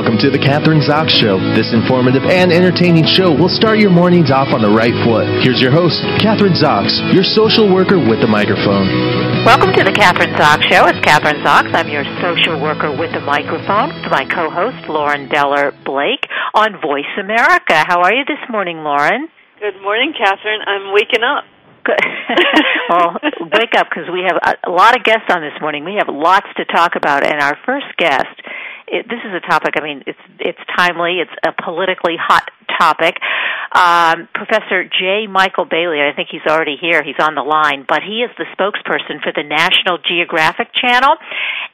Welcome to the Kathryn Zox Show. This informative and entertaining show will start your mornings off on the right foot. Here's your host, Kathryn Zox, your social worker with the microphone. Welcome to the Kathryn Zox Show. It's Kathryn Zox. I'm your social worker with the microphone. It's my co-host, Lauren Deller Blake, on Voice America. How are you this morning, Lauren? Good morning, Kathryn. I'm waking up. Good. well, wake up because we have a, a lot of guests on this morning. We have lots to talk about, and our first guest it, this is a topic. I mean, it's it's timely. It's a politically hot topic. Um, Professor J. Michael Bailey, I think he's already here. He's on the line, but he is the spokesperson for the National Geographic Channel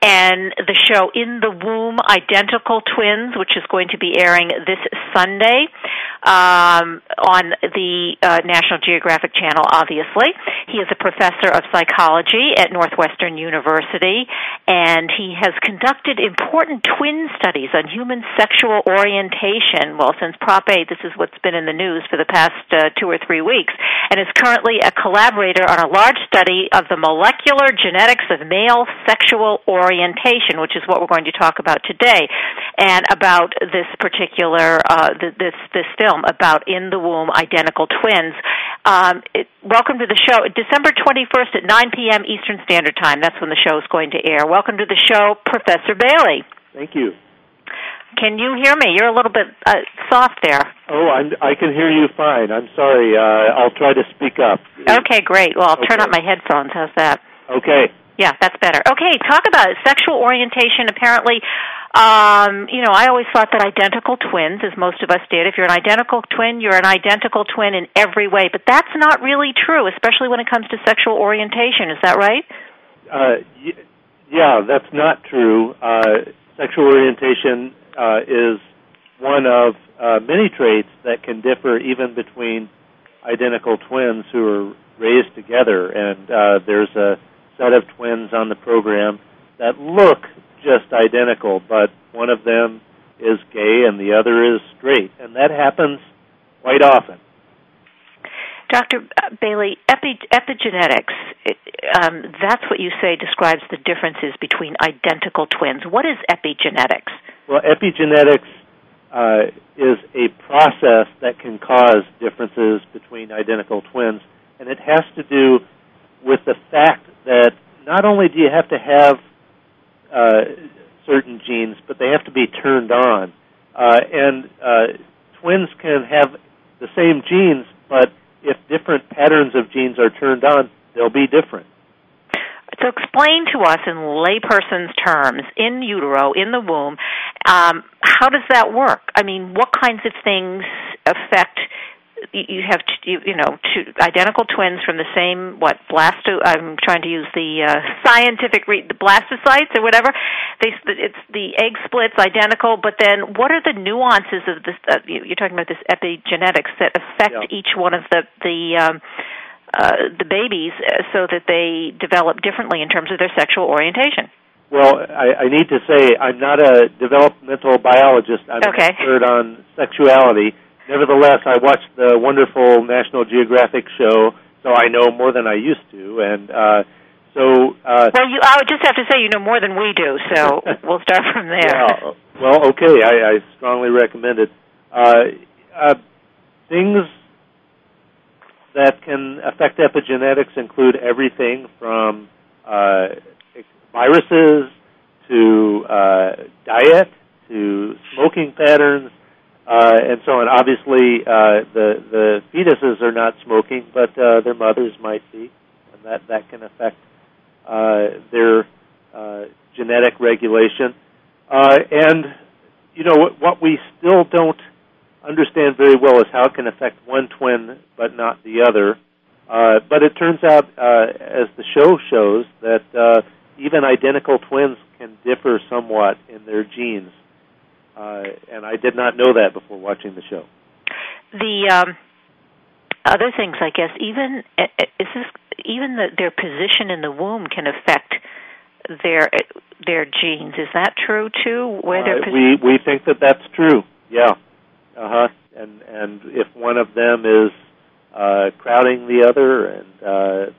and the show In the Womb Identical Twins, which is going to be airing this Sunday um, on the uh, National Geographic Channel, obviously. He is a professor of psychology at Northwestern University, and he has conducted important twin studies on human sexual orientation. Well, since Prop 8, this is what's been in the news for the past uh, two or three weeks, and is currently a collaborator on a large study of the molecular genetics of male sexual orientation, which is what we're going to talk about today, and about this particular uh, this this film about in the womb identical twins. Um, it, welcome to the show, December twenty first at nine p.m. Eastern Standard Time. That's when the show is going to air. Welcome to the show, Professor Bailey. Thank you. Can you hear me? You're a little bit uh, soft there. Oh, I'm, I can hear you fine. I'm sorry. Uh, I'll try to speak up. Okay, great. Well, I'll okay. turn up my headphones. How's that? Okay. Yeah, that's better. Okay, talk about it. sexual orientation. Apparently, um, you know, I always thought that identical twins, as most of us did, if you're an identical twin, you're an identical twin in every way. But that's not really true, especially when it comes to sexual orientation. Is that right? Uh, y- yeah, that's not true. Uh, sexual orientation uh, is one of uh, many traits that can differ even between identical twins who are raised together. And uh, there's a set of twins on the program that look just identical, but one of them is gay and the other is straight. And that happens quite often. Dr. Bailey, epi, epigenetics, it, um, that's what you say describes the differences between identical twins. What is epigenetics? Well, epigenetics uh, is a process that can cause differences between identical twins, and it has to do with the fact that not only do you have to have uh, certain genes, but they have to be turned on. Uh, and uh, twins can have the same genes, but if different patterns of genes are turned on, they'll be different. So explain to us in layperson's terms, in utero, in the womb, um, how does that work? I mean, what kinds of things affect you have you, you know two identical twins from the same what blasto I'm trying to use the uh, scientific re- the blastocytes or whatever they it's the egg splits identical but then what are the nuances of this uh, you're talking about this epigenetics that affect yeah. each one of the the um, uh, the babies uh, so that they develop differently in terms of their sexual orientation well, I, I need to say I'm not a developmental biologist. I'm okay. an expert on sexuality nevertheless, I watched the wonderful National Geographic show, so I know more than I used to, and uh, so. Uh, well, you, I would just have to say you know more than we do, so we'll start from there. Yeah, well, okay, I, I strongly recommend it. Uh, uh, things that can affect epigenetics include everything from uh, viruses to uh, diet to smoking patterns uh, and so on. Obviously, uh, the the fetuses are not smoking, but uh, their mothers might be, and that that can affect uh, their uh, genetic regulation. Uh, and you know what, what we still don't understand very well is how it can affect one twin but not the other. Uh, but it turns out, uh, as the show shows, that uh, even identical twins can differ somewhat in their genes. Uh, and I did not know that before watching the show. The um, other things, I guess, even is this even the, their position in the womb can affect their their genes. Is that true too? Where uh, we we think that that's true. Yeah. Uh huh. and and if one of them is uh, crowding the other, and uh,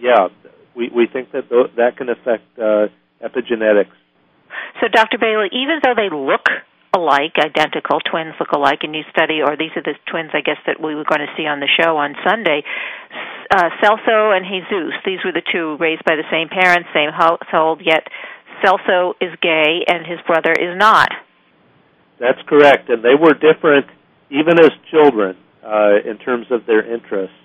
yeah, we we think that th- that can affect uh, epigenetics. So, Dr. Bailey, even though they look alike, identical, twins look alike, and you study, or these are the twins, I guess, that we were going to see on the show on Sunday, uh, Celso and Jesus, these were the two raised by the same parents, same household, yet Celso is gay and his brother is not. That's correct, and they were different even as children uh, in terms of their interests.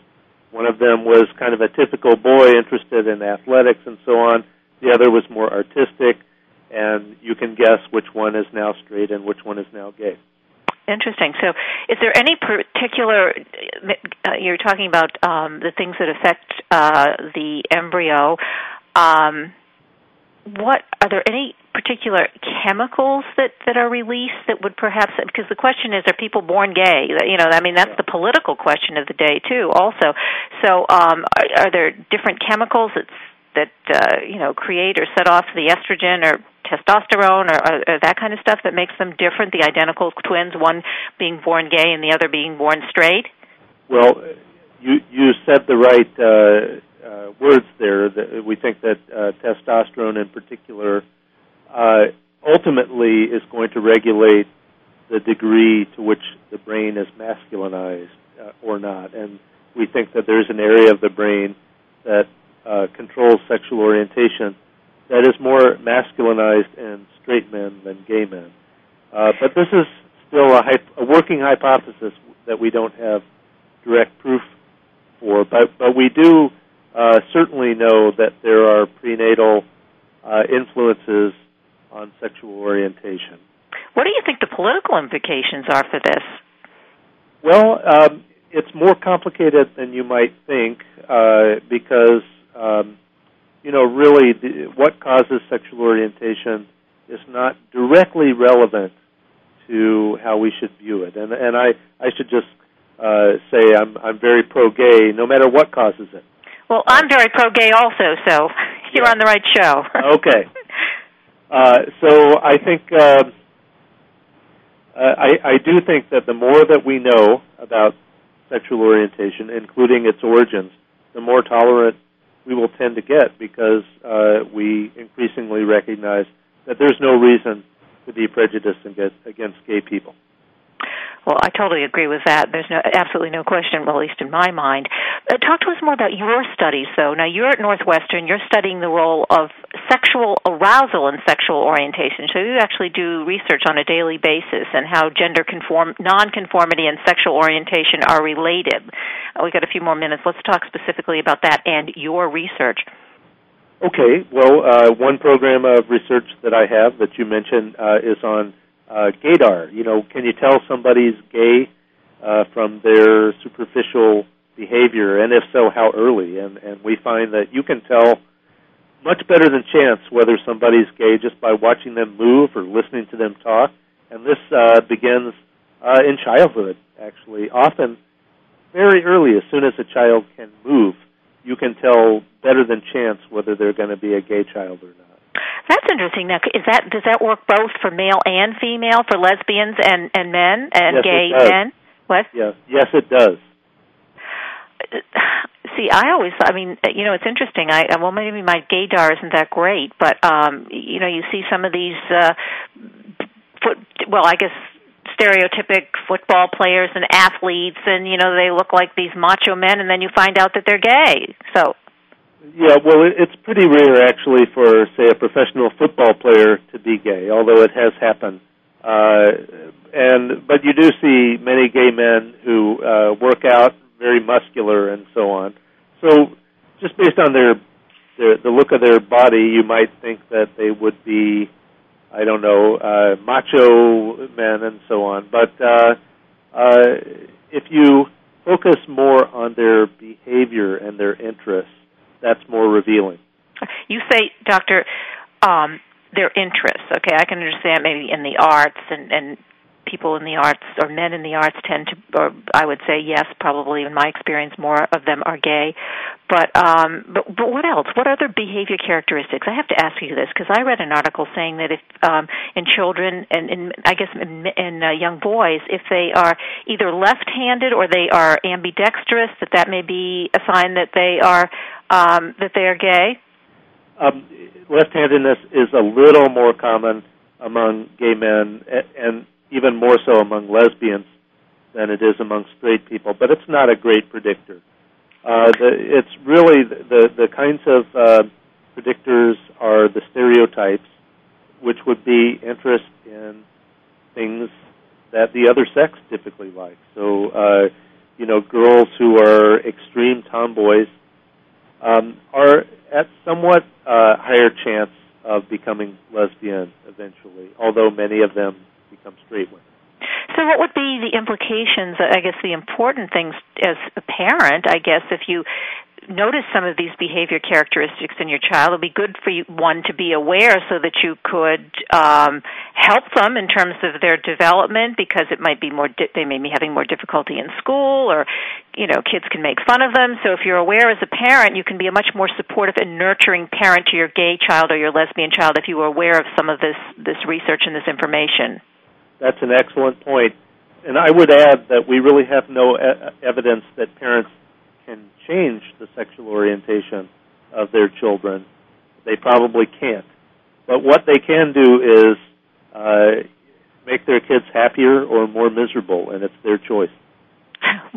One of them was kind of a typical boy interested in athletics and so on. The other was more artistic, and you can guess which one is now straight and which one is now gay. Interesting. So, is there any particular? Uh, you're talking about um, the things that affect uh, the embryo. Um, what are there any particular chemicals that that are released that would perhaps because the question is are people born gay you know i mean that's the political question of the day too also so um are, are there different chemicals that that uh, you know create or set off the estrogen or testosterone or, or, or that kind of stuff that makes them different the identical twins one being born gay and the other being born straight well you you said the right uh uh, words there. That we think that uh, testosterone, in particular, uh, ultimately is going to regulate the degree to which the brain is masculinized uh, or not. And we think that there's an area of the brain that uh, controls sexual orientation that is more masculinized in straight men than gay men. Uh, but this is still a, hy- a working hypothesis that we don't have direct proof for. But but we do uh, certainly know that there are prenatal uh, influences on sexual orientation. What do you think the political implications are for this? Well, um, it's more complicated than you might think uh, because, um, you know, really the, what causes sexual orientation is not directly relevant to how we should view it. And, and I, I should just uh, say I'm, I'm very pro-gay no matter what causes it. Well, I'm very pro-gay also, so you're yeah. on the right show. okay. Uh, so I think uh, I, I do think that the more that we know about sexual orientation, including its origins, the more tolerant we will tend to get because uh, we increasingly recognize that there's no reason to be prejudiced against, against gay people. Well, I totally agree with that. There's no absolutely no question, at least in my mind. Uh, talk to us more about your studies, though. Now, you're at Northwestern. You're studying the role of sexual arousal and sexual orientation. So you actually do research on a daily basis and how gender conform, nonconformity and sexual orientation are related. Uh, we've got a few more minutes. Let's talk specifically about that and your research. Okay. Well, uh, one program of research that I have that you mentioned uh, is on uh, gaydar. You know, can you tell somebody's gay uh, from their superficial behavior, and if so, how early? And and we find that you can tell much better than chance whether somebody's gay just by watching them move or listening to them talk. And this uh, begins uh, in childhood, actually. Often, very early, as soon as a child can move, you can tell better than chance whether they're going to be a gay child or not. That's interesting. Now, is that does that work both for male and female, for lesbians and and men and yes, gay men? What? Yes, yes, it does. See, I always, I mean, you know, it's interesting. I well, maybe my gaydar isn't that great, but um, you know, you see some of these uh, foot. Well, I guess stereotypic football players and athletes, and you know, they look like these macho men, and then you find out that they're gay. So yeah, well, it's pretty rare actually for, say, a professional football player to be gay, although it has happened. Uh, and but you do see many gay men who uh, work out, very muscular, and so on. So, just based on their, their the look of their body, you might think that they would be, I don't know, uh, macho men and so on. But uh, uh, if you focus more on their behavior and their interests that's more revealing. You say, Doctor, um, their interests. Okay, I can understand maybe in the arts and and people in the arts or men in the arts tend to, or I would say yes, probably in my experience, more of them are gay. But um, but but what else? What other behavior characteristics? I have to ask you this because I read an article saying that if um, in children and in, I guess in, in uh, young boys, if they are either left-handed or they are ambidextrous, that that may be a sign that they are um, that they are gay. Um, left-handedness is a little more common among gay men, and even more so among lesbians than it is among straight people. But it's not a great predictor. Uh, the, it's really the the kinds of uh, predictors are the stereotypes, which would be interest in things that the other sex typically likes. So, uh, you know, girls who are extreme tomboys um, are at somewhat uh, higher chance of becoming lesbian eventually, although many of them become straight women. So, what would be the implications? I guess the important things as a parent, I guess, if you notice some of these behavior characteristics in your child, it would be good for you, one to be aware so that you could um, help them in terms of their development because it might be more di- they may be having more difficulty in school or you know kids can make fun of them. So if you're aware as a parent, you can be a much more supportive and nurturing parent to your gay child or your lesbian child if you were aware of some of this this research and this information. That's an excellent point. And I would add that we really have no e- evidence that parents can change the sexual orientation of their children. They probably can't. But what they can do is uh, make their kids happier or more miserable, and it's their choice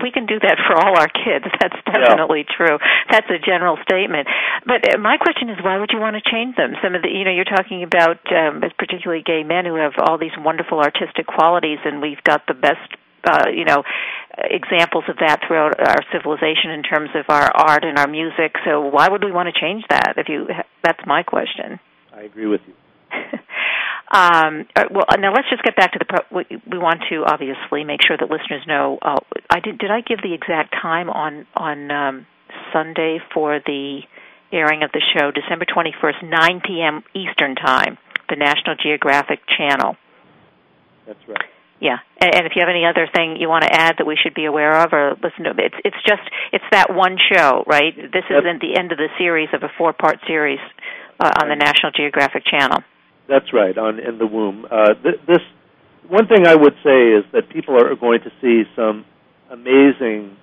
we can do that for all our kids. That's definitely yeah. true. That's a general statement. But uh, my question is, why would you want to change them? Some of the, you know, you're talking about um, particularly gay men who have all these wonderful artistic qualities, and we've got the best uh, you know examples of that throughout our civilization in terms of our art and our music. So why would we want to change that? If you, that's my question. I agree with you. Um, uh, well, uh, now let's just get back to the. Pro- we, we want to obviously make sure that listeners know. Uh, I did. Did I give the exact time on on um, Sunday for the airing of the show? December twenty first, nine p.m. Eastern time, the National Geographic Channel. That's right. Yeah, and, and if you have any other thing you want to add that we should be aware of, or listen to, it's it's just it's that one show, right? This yep. isn't the end of the series of a four part series uh, on the National Geographic Channel. That's right, on in the womb. Uh, th- this one thing I would say is that people are going to see some amazing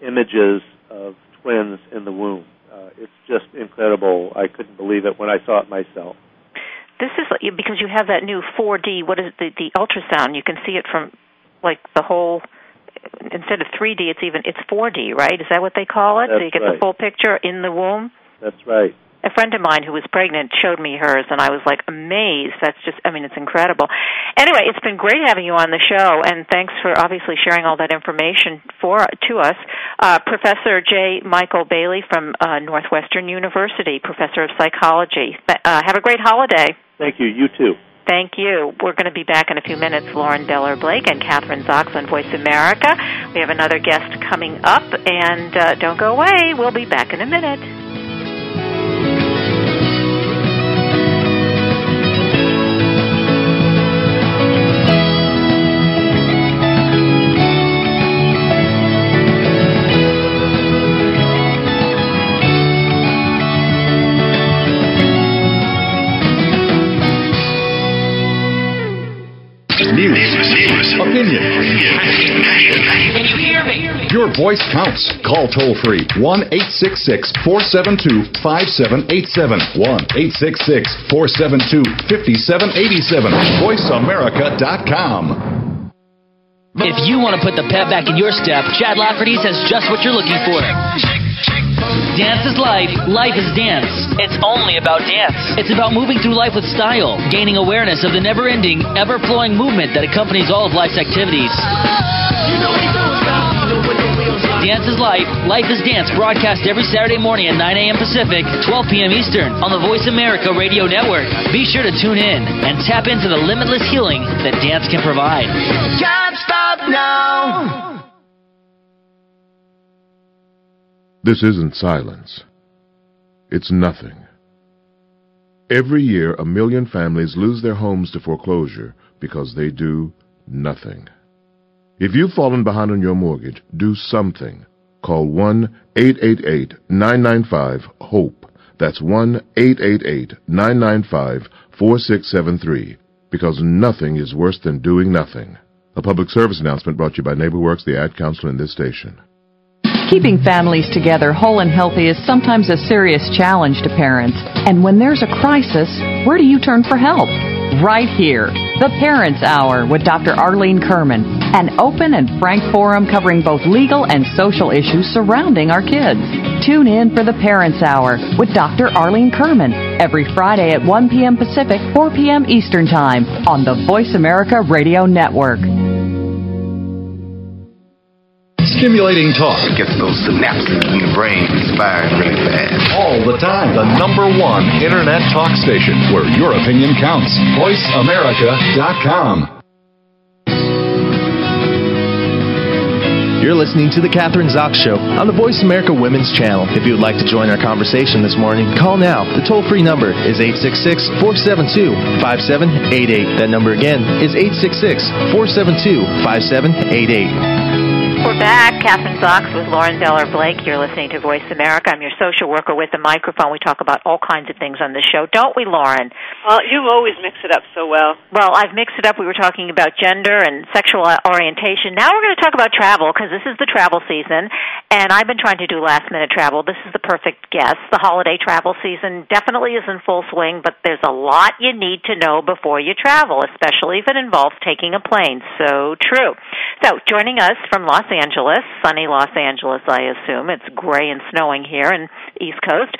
images of twins in the womb. Uh, it's just incredible. I couldn't believe it when I saw it myself. This is because you have that new 4D. What is the the ultrasound? You can see it from like the whole instead of 3D, it's even it's 4D, right? Is that what they call it? That's so you get right. the full picture in the womb. That's right a friend of mine who was pregnant showed me hers and I was like amazed. That's just I mean it's incredible. Anyway, it's been great having you on the show and thanks for obviously sharing all that information for to us. Uh, Professor J. Michael Bailey from uh, Northwestern University, professor of psychology. Uh, have a great holiday. Thank you. You too. Thank you. We're going to be back in a few minutes. Lauren Beller Blake and Kathryn Zox on Voice America. We have another guest coming up, and uh, don't go away. We'll be back in a minute. Your voice counts. Call toll free 1 866 472 5787. 1 866 472 5787. VoiceAmerica.com. If you want to put the pep back in your step, Chad Lafferty's has just what you're looking for. Dance is life, life is dance. It's only about dance. It's about moving through life with style, gaining awareness of the never ending, ever flowing movement that accompanies all of life's activities. Dance is Life, Life is Dance, broadcast every Saturday morning at 9 a.m. Pacific, 12 p.m. Eastern on the Voice America Radio Network. Be sure to tune in and tap into the limitless healing that dance can provide. Can't stop now. This isn't silence. It's nothing. Every year, a million families lose their homes to foreclosure because they do nothing. If you've fallen behind on your mortgage, do something. call 1 888 995 HOPE. That's 1 888 995 4673. Because nothing is worse than doing nothing. A public service announcement brought to you by NeighborWorks, the ad council in this station. Keeping families together whole and healthy is sometimes a serious challenge to parents. And when there's a crisis, where do you turn for help? Right here, the Parents Hour with Dr. Arlene Kerman, an open and frank forum covering both legal and social issues surrounding our kids. Tune in for the Parents Hour with Dr. Arlene Kerman every Friday at 1 p.m. Pacific, 4 p.m. Eastern Time on the Voice America Radio Network. Stimulating talk. It gets those synapses in the brain firing really fast. All the time. The number one Internet talk station where your opinion counts. VoiceAmerica.com. You're listening to The Kathryn Zox Show on the Voice America Women's Channel. If you would like to join our conversation this morning, call now. The toll free number is 866 472 5788. That number again is 866 472 5788. We're back. Kathryn Zox with Lauren Beller Blake. You're listening to Voice America. I'm your social worker with the microphone. We talk about all kinds of things on the show, don't we, Lauren? Well, you always mix it up so well. Well, I've mixed it up. We were talking about gender and sexual orientation. Now we're going to talk about travel because this is the travel season, and I've been trying to do last minute travel. This is the perfect guess. The holiday travel season definitely is in full swing, but there's a lot you need to know before you travel, especially if it involves taking a plane. So true. So, joining us from Los Angeles, sunny Los Angeles, I assume. It's gray and snowing here in East Coast,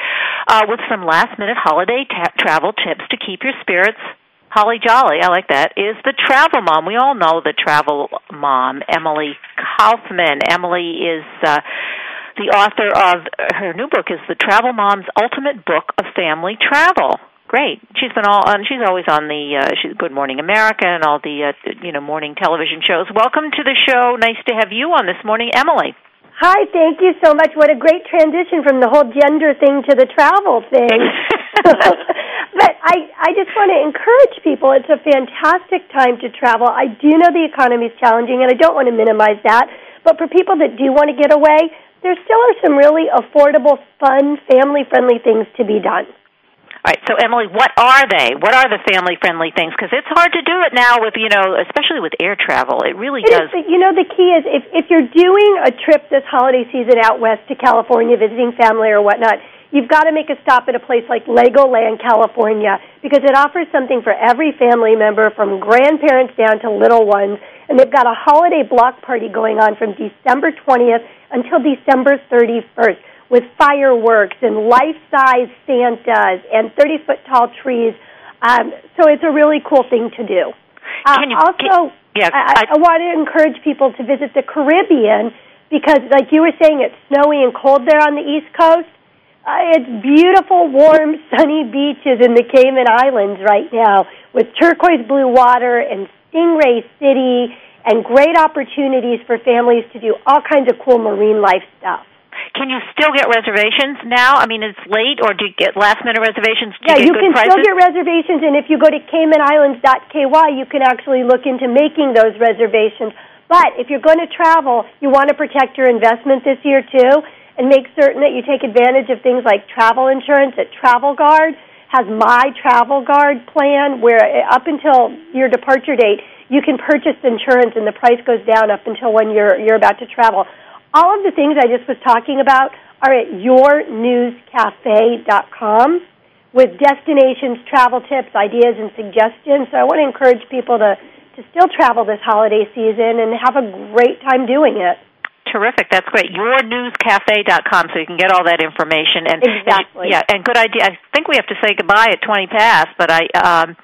uh, with some last minute holiday ta- travel tips to keep your spirits holly jolly. I like that. Is the travel mom. We all know the travel mom, Emily Kaufman. Emily is. Uh, the author of her new book is the Travel Mom's Ultimate Book of Family Travel. Great. She's been all on. She's always on the uh, she's Good Morning America and all the uh, you know morning television shows. Welcome to the show. Nice to have you on this morning, Emily. Hi, thank you so much. What a great transition from the whole gender thing to the travel thing. but I, I just want to encourage people. It's a fantastic time to travel. I do know the economy is challenging, and I don't want to minimize that. But for people that do want to get away, there still are some really affordable, fun, family-friendly things to be done. All right, so Emily, what are they? What are the family-friendly things? Because it's hard to do it now with you know, especially with air travel. It really It does. is, you know, the key is if, if you're doing a trip this holiday season out west to California, visiting family or whatnot, you've got to make a stop at a place like Legoland, California, because it offers something for every family member, from grandparents down to little ones. And they've got a holiday block party going on from December 20th until December 31st with fireworks and life-size Santas and 30-foot tall trees. Um, so it's a really cool thing to do. Uh, Can you- also, yeah, I, I, I want to encourage people to visit the Caribbean because, like you were saying, it's snowy and cold there on the East Coast. Uh, it's beautiful, warm, sunny beaches in the Cayman Islands right now with turquoise blue water and Stingray City and great opportunities for families to do all kinds of cool marine life stuff. Can you still get reservations now? I mean, it's late, or do you get last-minute reservations? Do Yeah, you, you can good still get reservations, and if you go to CaymanIslands.ky, you can actually look into making those reservations. But if you're going to travel, you want to protect your investment this year too, and make certain that you take advantage of things like travel insurance. At Travel Guard has My Travel Guard plan, where uh, up until your departure date, you can purchase insurance, and the price goes down up until when you're you're about to travel. All of the things I just was talking about are at yournewscafe.com with destinations, travel tips, ideas, and suggestions. So I want to encourage people to, to still travel this holiday season and have a great time doing it. Terrific. That's great. Yournewscafe.com, so you can get all that information. And Exactly. yeah, and good idea. I think we have to say goodbye at twenty past, but I. um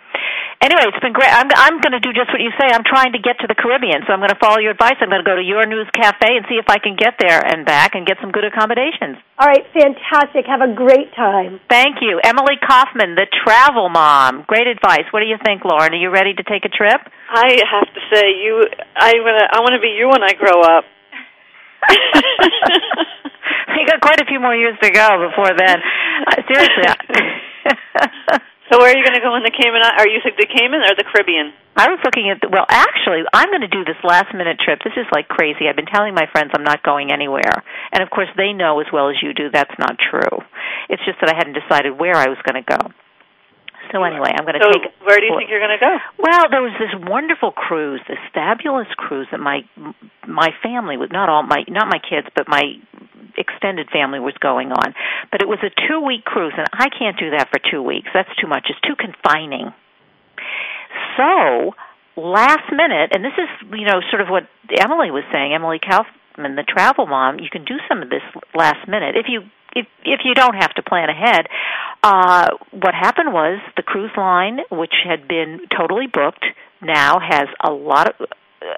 Anyway, it's been great. I'm I'm going to do just what you say. I'm trying to get to the Caribbean, so I'm going to follow your advice. I'm going to go to Your News Cafe and see if I can get there and back and get some good accommodations. All right, fantastic. Have a great time. Thank you, Emily Kaufman, the travel mom. Great advice. What do you think, Lauren? Are you ready to take a trip? I have to say, you, I wanna, I want to be you when I grow up. you got quite a few more years to go before then. Uh, seriously. So where are you going to go in the Cayman? Are you the Cayman or the Caribbean? I was looking at the, well, actually, I'm going to do this last minute trip. This is like crazy. I've been telling my friends I'm not going anywhere, and of course they know as well as you do that's not true. It's just that I hadn't decided where I was going to go. So anyway, I'm going to take so take. where do you think you're going to go? Well, there was this wonderful cruise, this fabulous cruise that my my family was not all my not my kids, but my extended family was going on. But it was a two week cruise, and I can't do that for two weeks. That's too much. It's too confining. So last minute, and this is you know sort of what Emily was saying, Emily Kaufman, the travel mom. You can do some of this last minute if you if if you don't have to plan ahead. Uh, what happened was the cruise line, which had been totally booked, now has a lot of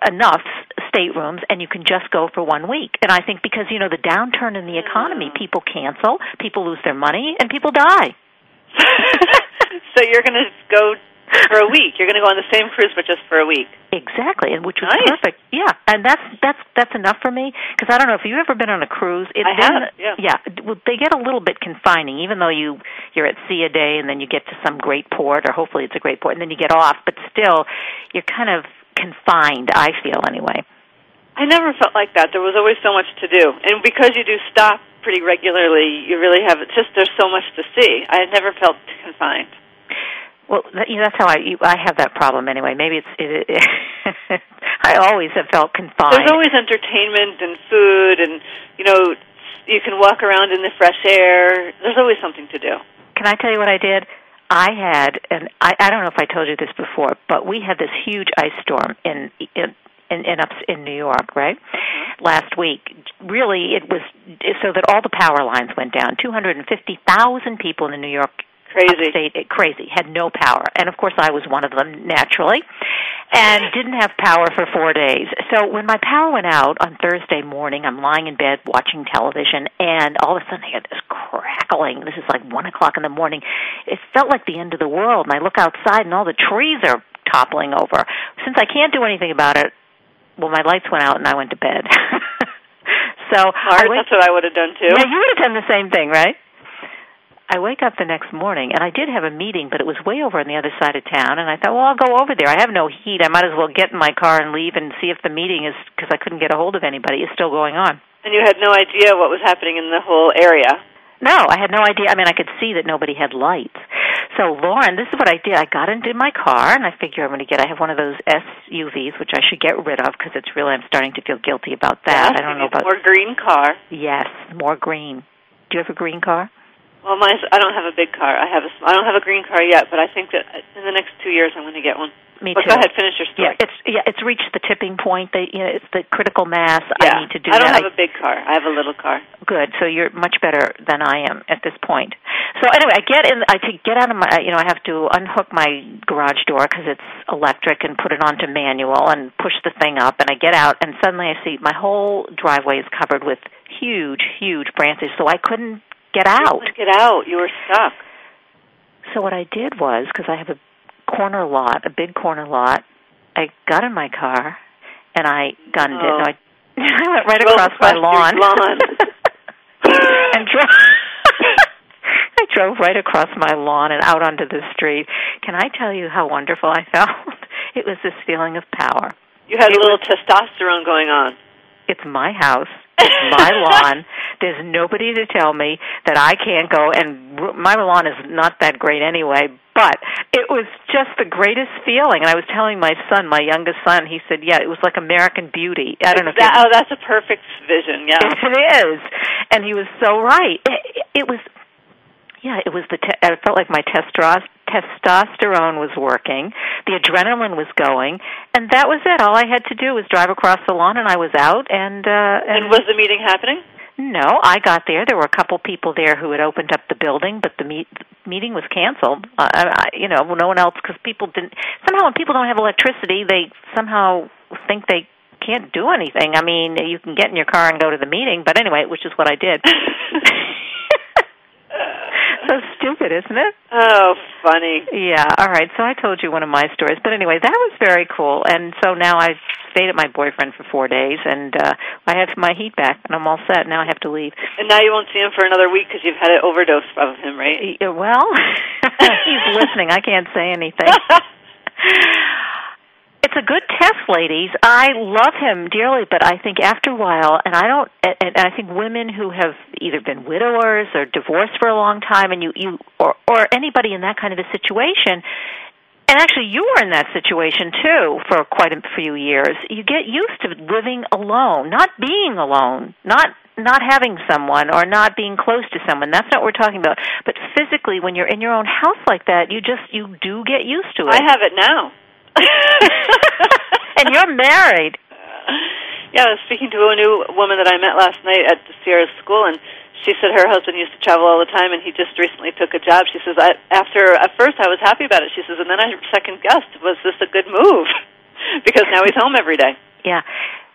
enough staterooms and you can just go for one week. And I think because you know the downturn in the economy, mm. people cancel, people lose their money, and people die. so you're going to go for a week. You're going to go on the same cruise, but just for a week. Exactly, and which was nice. perfect. Yeah, and that's that's that's enough for me because I don't know if you've ever been on a cruise. It, I have. Yeah. Yeah. Well, they get a little bit confining, even though you you're at sea a day and then you get to some great port, or hopefully it's a great port, and then you get off. But still, you're kind of confined. I feel anyway. I never felt like that. There was always so much to do, and because you do stop pretty regularly, you really have. It's just there's so much to see. I never felt confined. Well, that, you know, that's how I you, I have that problem anyway. Maybe it's it, it, I always have felt confined. There's always entertainment and food, and you know, you can walk around in the fresh air. There's always something to do. Can I tell you what I did? I had, and I, I don't know if I told you this before, but we had this huge ice storm in in in, in, up, in New York, right? Mm-hmm. Last week, really, it was so that all the power lines went down. Two hundred and fifty thousand people in the New York crazy upstate, crazy had no power, and of course I was one of them naturally, and didn't have power for four days. So when my power went out on Thursday morning, I'm lying in bed watching television, and all of a sudden I hear this crackling. This is like one o'clock in the morning. It felt like the end of the world, and I look outside, and all the trees are toppling over. Since I can't do anything about it, well, my lights went out, and I went to bed. so went, that's what I would have done too. Yeah, you would have done the same thing, right? I wake up the next morning, and I did have a meeting, but it was way over on the other side of town. And I thought, well, I'll go over there. I have no heat. I might as well get in my car and leave and see if the meeting is because I couldn't get a hold of anybody. Is still going on. And you had no idea what was happening in the whole area. No, I had no idea. I mean, I could see that nobody had lights. So, Lauren, this is what I did. I got into my car, and I figure I'm going to get. I have one of those SUVs, which I should get rid of because it's really. I'm starting to feel guilty about that. Yeah, I don't know about more green car. Yes, more green. Do you have a green car? Well, my I don't have a big car. I have a I don't have a green car yet, but I think that uh, in the next two years I'm going to get one. Me but too. go ahead, finish your story. Yeah, it's yeah, it's reached the tipping point. That you know, it's the critical mass. Yeah. I need to do that. I don't that. have a big car. I have a little car. Good. So you're much better than I am at this point. So anyway, I get in. I to get out of my. You know, I have to unhook my garage door because it's electric and put it onto manual and push the thing up. And I get out, and suddenly I see my whole driveway is covered with huge, huge branches. So I couldn't get out. You get out. You were stuck. So what I did was because I have a corner lot, a big corner lot. I got in my car and I gunned Oh. it. No, I, I went right across my across your lawn. lawn. and drove. I drove right across my lawn and out onto the street. Can I tell you how wonderful I felt? It was this feeling of power. You had a little testosterone going on. It's my house. It's my lawn. There's nobody to tell me that I can't go. And my lawn is not that great anyway. But it was just the greatest feeling. And I was telling my son, my youngest son, he said, "Yeah, it was like American Beauty." I don't know. That, oh, that's a perfect vision. Yeah. it is, and he was so right. It, it was, yeah, it was the. Te- I felt like my testros- testosterone was working, the adrenaline was going, and that was it. All I had to do was drive across the lawn, and I was out. And uh, And was the meeting happening? no, I got there. There were a couple people there who had opened up the building, but the meet, meeting was canceled. Uh, I, you know, no one else because people didn't. Somehow, when people don't have electricity, they somehow think they can't do anything. I mean, you can get in your car and go to the meeting, but anyway, which is what I did. stupid. isn't it? Oh, funny. Yeah. All right. So I told you one of my stories, but anyway, that was very cool. And so now I stayed at my boyfriend for four days, and uh I have my heat back, and I'm all set. Now I have to leave. And now you won't see him for another week because you've had an overdose of him, right? Well, he's listening. I can't say anything. Test, ladies. I love him dearly, but I think after a while, and I don't, and I think women who have either been widowers or divorced for a long time, and you, you, or, or anybody in that kind of a situation, and actually you were in that situation too for quite a few years. You get used to living alone, not being alone, not not having someone or not being close to someone. That's not what we're talking about. But physically, when you're in your own house like that, you just you do get used to it. I have it now. and you're married. Yeah, I was speaking to a new woman that I met last night at the Sierra School, and she said her husband used to travel all the time, and he just recently took a job. She says, I, after at first I was happy about it. She says, and then I second guessed, was this a good move? because now he's home every day. Yeah.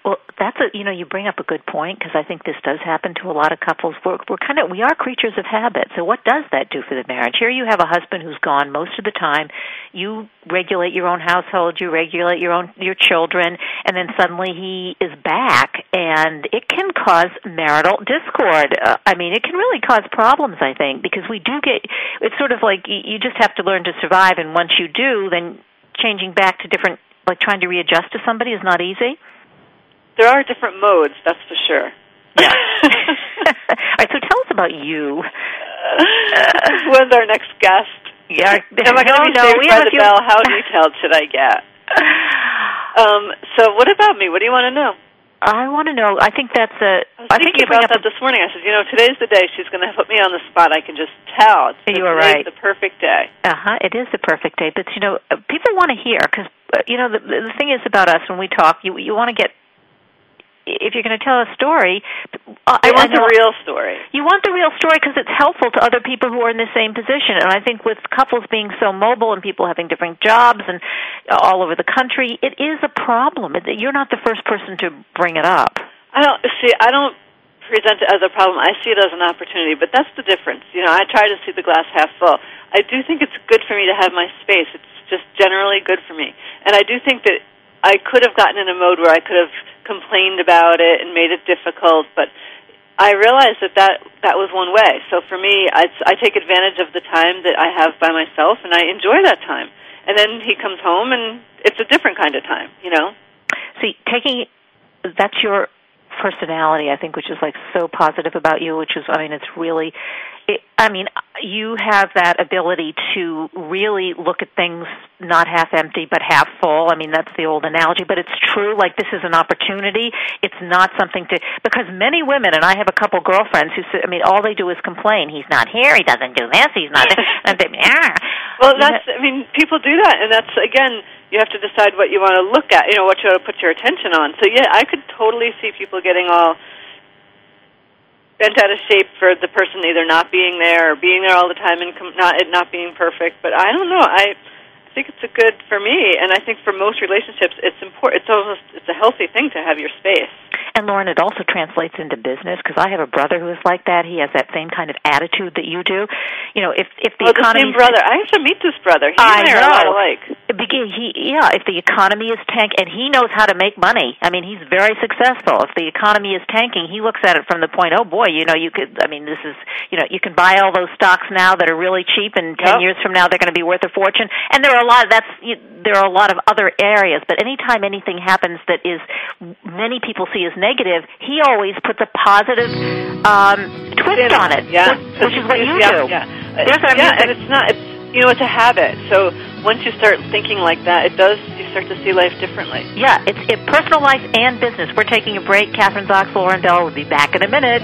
Well, that's a you know you bring up a good point because I think this does happen to a lot of couples. We're we're kind of we are creatures of habit. So what does that do for the marriage? Here you have a husband who's gone most of the time. You regulate your own household, you regulate your own your children, and then suddenly he is back, and it can cause marital discord. Uh, I mean, it can really cause problems. I think because we do get it's sort of like you, you just have to learn to survive, and once you do, then changing back to different like trying to readjust to somebody is not easy. There are different modes, that's for sure. Yeah. All right, so tell us about you. When's our next guest? Yeah, Am I going to be no, saved we by have the few- bell? How detailed should I get? Um, so what about me? What do you want to know? I want to know. I think that's a. I was I think thinking about up that this morning. I said, you know, today's the day she's going to put me on the spot. I can just tell. It's You are right. the perfect day. Uh huh. It is the perfect day, but you know, uh, people want to hear because uh, you know the the thing is about us when we talk. You you want to get if you're going to tell a story. Uh, I want the real story. You want the real story because it's helpful to other people who are in the same position. And I think with couples being so mobile and people having different jobs and uh, all over the country, it is a problem. You're not the first person to bring it up. I don't see. I don't present it as a problem. I see it as an opportunity. But that's the difference. You know, I try to see the glass half full. I do think it's good for me to have my space. It's just generally good for me. And I do think that I could have gotten in a mode where I could have complained about it and made it difficult, but I realized that that, that was one way. So for me, I, I take advantage of the time that I have by myself, and I enjoy that time. And then he comes home, and it's a different kind of time, you know? See, taking that's your personality, I think, which is like so positive about you. Which is, I mean, it's really, it, I mean, you have that ability to really look at things not half empty but half full. I mean, that's the old analogy, but it's true. Like this is an opportunity. It's not something to because many women, and I have a couple girlfriends who, say, I mean, all they do is complain. He's not here. He doesn't do this. He's not. and they, ah. Well, that's, I mean, people do that, and that's, again, you have to decide what you want to look at, you know, what you want to put your attention on. So, yeah, I could totally see people getting all bent out of shape for the person either not being there or being there all the time and com- not it not being perfect. But I don't know. I I think it's a good for me, and I think for most relationships, it's important. It's almost it's a healthy thing to have your space. And Lauren, it also translates into business because I have a brother who is like that. He has that same kind of attitude that you do. You know, if if the oh, the economy same brother. I have to meet this brother. He I and I are a lot know. alike. Begin, he yeah. If the economy is tank, and he knows how to make money. I mean, he's very successful. If the economy is tanking, he looks at it from the point, oh boy, you know, you could. I mean, this is you know, you can buy all those stocks now that are really cheap, and ten Yep. years from now they're going to be worth a fortune. And there are a lot. That's you, there are a lot of other areas. But anytime anything happens that is many people see as negative, he always puts a positive um, twist on it. Yeah, which, which is what you yeah, do. Yeah, There's yeah, and it's not. It's you know, it's a habit. So once you start thinking like that, it does. You start to see life differently. Yeah, it's it, personal life and business. We're taking a break. Kathryn Zox, Lauren Bell will be back in a minute.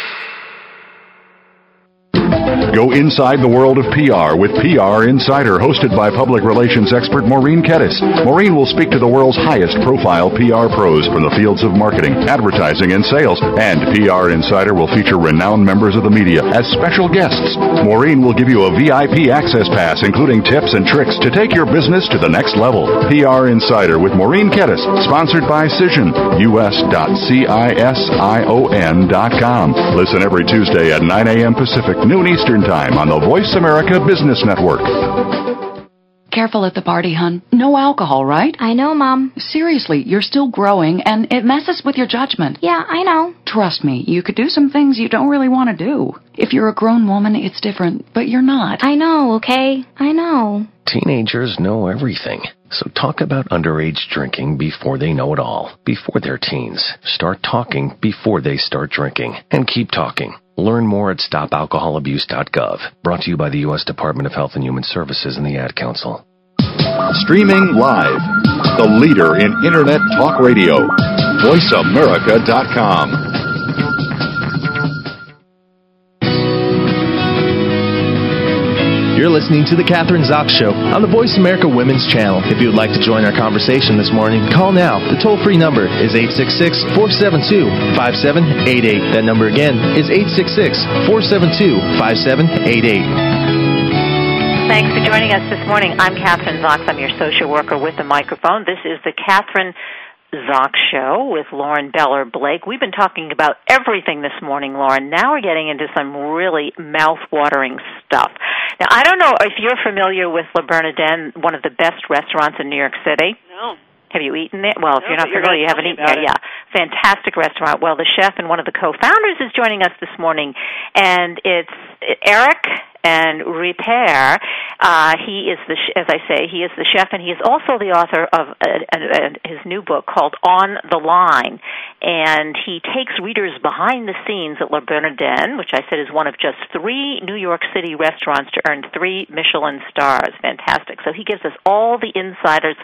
Go inside the world of PR with PR Insider, hosted by public relations expert Maureen Kettis. Maureen will speak to the world's highest profile PR pros from the fields of marketing, advertising, and sales. And PR Insider will feature renowned members of the media as special guests. Maureen will give you a VIP access pass, including tips and tricks to take your business to the next level. PR Insider with Maureen Kettis, sponsored by Cision, us.cision.com. Listen every Tuesday at 9 a.m. Pacific, noon Eastern Time on the Voice America Business Network. Careful at the party, hun. No alcohol, right? I know, Mom. Seriously, you're still growing, and it messes with your judgment. Yeah, I know. Trust me, you could do some things you don't really want to do. If you're a grown woman, it's different, but you're not. I know, okay? I know. Teenagers know everything. So talk about underage drinking before they know it all, before they're teens. Start talking before they start drinking. And keep talking. Learn more at stopalcoholabuse.gov. Brought to you by the U.S. Department of Health and Human Services and the Ad Council. Streaming live. The leader in Internet talk radio. VoiceAmerica.com. You're listening to The Kathryn Zox Show on the Voice America Women's Channel. If you would like to join our conversation this morning, call now. The toll free number is 866 472 5788. That number again is 866 472 5788. Thanks for joining us this morning. I'm Kathryn Zox. I'm your social worker with the microphone. This is the Kathryn Zox Show with Lauren Beller Blake. We've been talking about everything this morning, Lauren. Now we're getting into some really mouth-watering stuff. Now, I don't know if you're familiar with Le Bernardin, one of the best restaurants in New York City. No. Have you eaten it? Well, if you're not familiar, you haven't eaten it. Yeah, fantastic restaurant. Well, the chef and one of the co-founders is joining us this morning, and it's Eric and Ripert. Uh, he is the, as I say, he is the chef, and he is also the author of uh uh his new book called On the Line. And he takes readers behind the scenes at Le Bernardin, which I said is one of just three New York City restaurants to earn three Michelin stars. Fantastic. So he gives us all the insiders,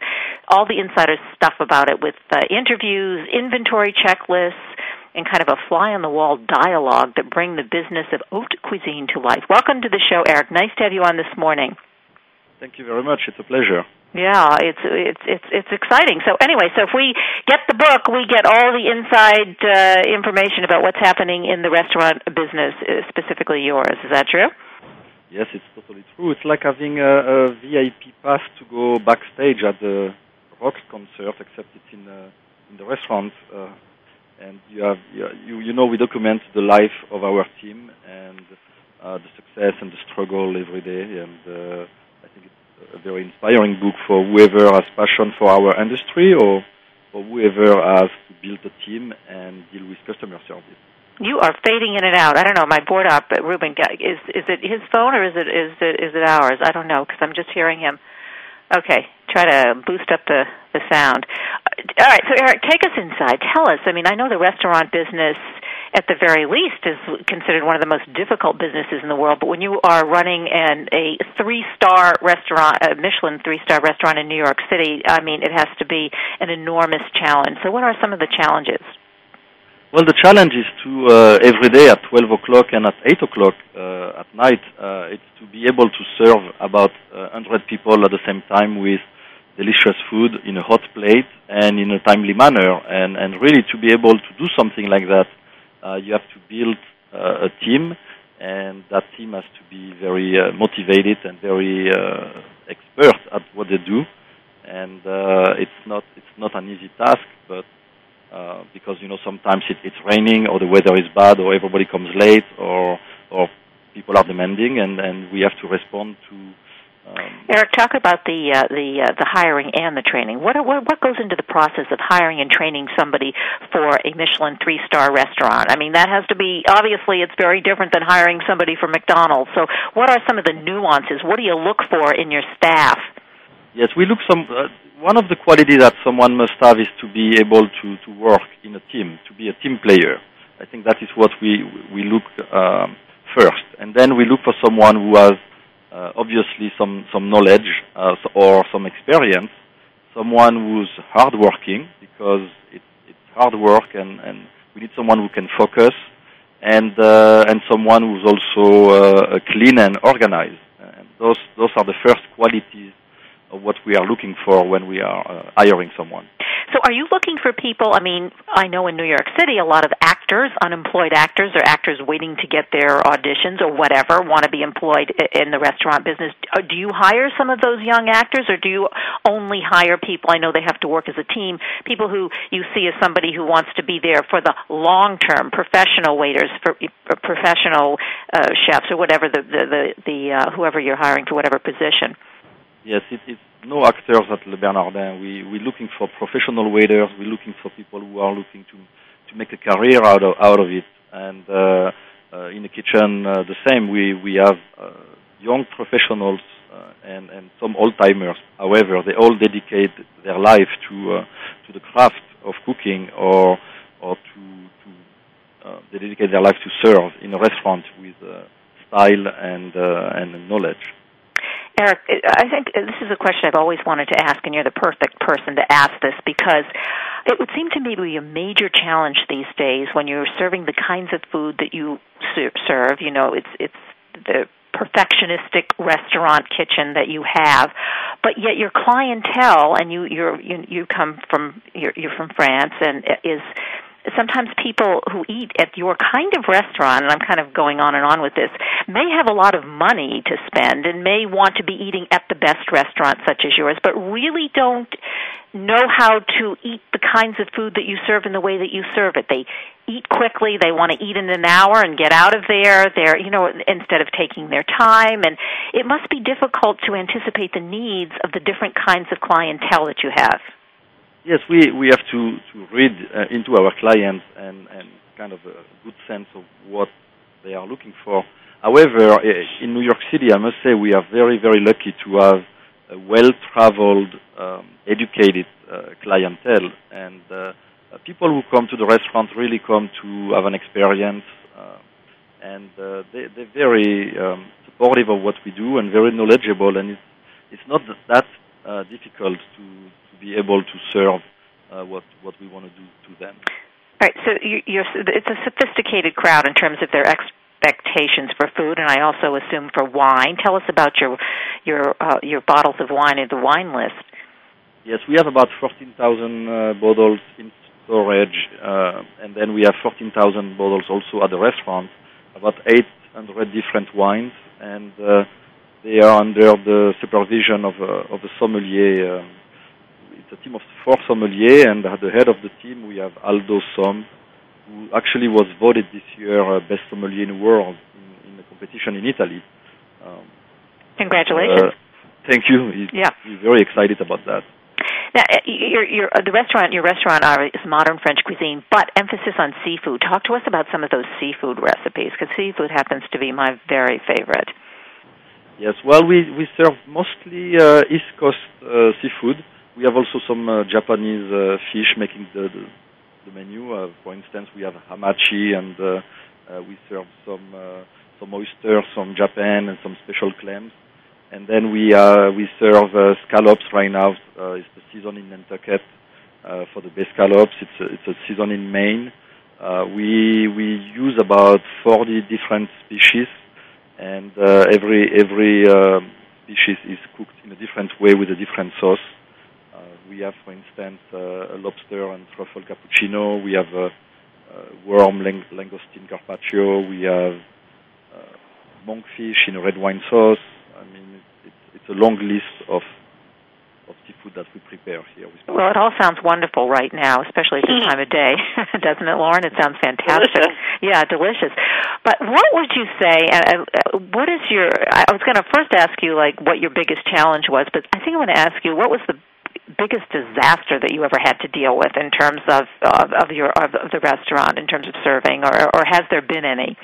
all the insider stuff about it with uh, interviews, inventory checklists, and kind of a fly on the wall dialogue that bring the business of haute cuisine to life. Welcome to the show, Eric. Nice to have you on this morning. Thank you very much. It's a pleasure. Yeah, it's it's it's it's exciting. So anyway, so if we get the book, we get all the inside uh, information about what's happening in the restaurant business, uh, specifically yours. Is that true? Yes, it's totally true. It's like having a, a VIP pass to go backstage at the rock concert, except it's in uh, in the restaurant. Uh, and you have you you know we document the life of our team and uh, the success and the struggle every day. And uh, I think it's a very inspiring book for whoever has passion for our industry or for whoever has to build a team and deal with customer service. You are fading in and out. I don't know. My board up, uh, Ruben, is is it his phone or is it is it is it ours? I don't know because I'm just hearing him. Okay, try to boost up the the sound. All right, so Eric, take us inside. Tell us. I mean, I know the restaurant business, at the very least, is considered one of the most difficult businesses in the world. But when you are running an a three star restaurant, a Michelin three star restaurant in New York City, I mean, it has to be an enormous challenge. So, what are some of the challenges? Well, the challenge is to uh, every day at 12 o'clock and at 8 o'clock uh, at night, uh, it's to be able to serve about uh, 100 people at the same time with delicious food in a hot plate and in a timely manner. And, and really to be able to do something like that, uh, you have to build uh, a team, and that team has to be very uh, motivated and very uh, expert at what they do. And uh, it's not it's not an easy task, but uh, because you know sometimes it, it's raining or the weather is bad or everybody comes late or or people are demanding and, and we have to respond to. Um, Eric, talk about the uh, the uh, the hiring and the training. What, what what goes into the process of hiring and training somebody for a Michelin three star restaurant? I mean, that has to be obviously it's very different than hiring somebody for McDonald's. So, what are some of the nuances? What do you look for in your staff? Yes, we look some. Uh, one of the qualities that someone must have is to be able to, to work in a team, to be a team player. I think that is what we we look um, first, and then we look for someone who has uh, obviously some some knowledge uh, or some experience, someone who's hardworking because it, it's hard work, and, and we need someone who can focus and uh, and someone who's also uh, clean and organized. And those those are the first qualities what we are looking for when we are uh, hiring someone. So, are you looking for people? I mean, I know in New York City, a lot of actors, unemployed actors, or actors waiting to get their auditions or whatever, want to be employed in the restaurant business. Uh, do you hire some of those young actors, or do you only hire people? I know they have to work as a team. People who you see as somebody who wants to be there for the long term, professional waiters, for, professional uh, chefs, or whatever the the the, the uh, whoever you're hiring for whatever position. Yes, it, it's no actors at Le Bernardin. We, we're looking for professional waiters. We're looking for people who are looking to, to make a career out of, out of it. And uh, uh, in the kitchen, uh, the same. We, we have uh, young professionals uh, and, and some old-timers. However, they all dedicate their life to, uh, to the craft of cooking or, or to, to they dedicate their life to serve in a restaurant with style and, and knowledge. Eric, I think this is a question I've always wanted to ask, and you're the perfect person to ask this because it would seem to me to be a major challenge these days when you're serving the kinds of food that you serve. You know, it's it's the perfectionistic restaurant kitchen that you have, but yet your clientele and you you're you, you come from you're, you're from France and is sometimes people who eat at your kind of restaurant, and I'm kind of going on and on with this, may have a lot of money to spend and may want to be eating at the best restaurant such as yours, but really don't know how to eat the kinds of food that you serve in the way that you serve it. They eat quickly, they want to eat in an hour and get out of there. They're, you know, instead of taking their time and it must be difficult to anticipate the needs of the different kinds of clientele that you have. Yes, we, we have to, to read uh, into our clients and, and kind of a good sense of what they are looking for. However, uh, in New York City, I must say we are very, very lucky to have a well-traveled, um, educated uh, clientele, and uh, people who come to the restaurant really come to have an experience, uh, and uh, they, they're very um, supportive of what we do and very knowledgeable, and it's, it's not that difficult to be able to serve uh, what what we want to do to them. Right. So you're, it's a sophisticated crowd in terms of their expectations for food, and I also assume for wine. Tell us about your your uh, your bottles of wine and the wine list. Yes, we have about 14,000 uh, bottles in storage, uh, and then we have 14,000 bottles also at the restaurant. About 800 different wines, and uh, they are under the supervision of uh, of a sommelier um, it's a team of four sommeliers, and at the head of the team we have Aldo Sohm, who actually was voted this year uh, best sommelier in the world in, in the competition in Italy. Um, Congratulations! Uh, thank you. He's, yeah. he's very excited about that. Now, uh, your, your, the restaurant, your restaurant is modern French cuisine, but emphasis on seafood. Talk to us about some of those seafood recipes, because seafood happens to be my very favorite. Yes, well, we we serve mostly uh, East Coast uh, seafood. We have also some uh, Japanese uh, fish making the, the, the menu. Uh, for instance, we have hamachi, and uh, uh, we serve some uh, some oysters from Japan and some special clams. And then we uh, we serve uh, scallops right now. Uh, it's the season in Nantucket uh, for the bay scallops. It's a, it's a season in Maine. Uh, we we use about 40 different species, and uh, every every uh, species is cooked in a different way with a different sauce. We have, for instance, uh, a lobster and truffle cappuccino. We have a, a worm lang- langoustine carpaccio. We have uh, monkfish in a red wine sauce. I mean, it's, it's a long list of of seafood that we prepare here. Well, it all sounds wonderful right now, especially at this time of day, doesn't it, Lauren? It sounds fantastic. Delicious. Yeah, delicious. But what would you say? Uh, what is your? I was going to first ask you like what your biggest challenge was, but I think I want to ask you what was the biggest disaster that you ever had to deal with in terms of of, of your of, the restaurant in terms of serving, or or has there been any?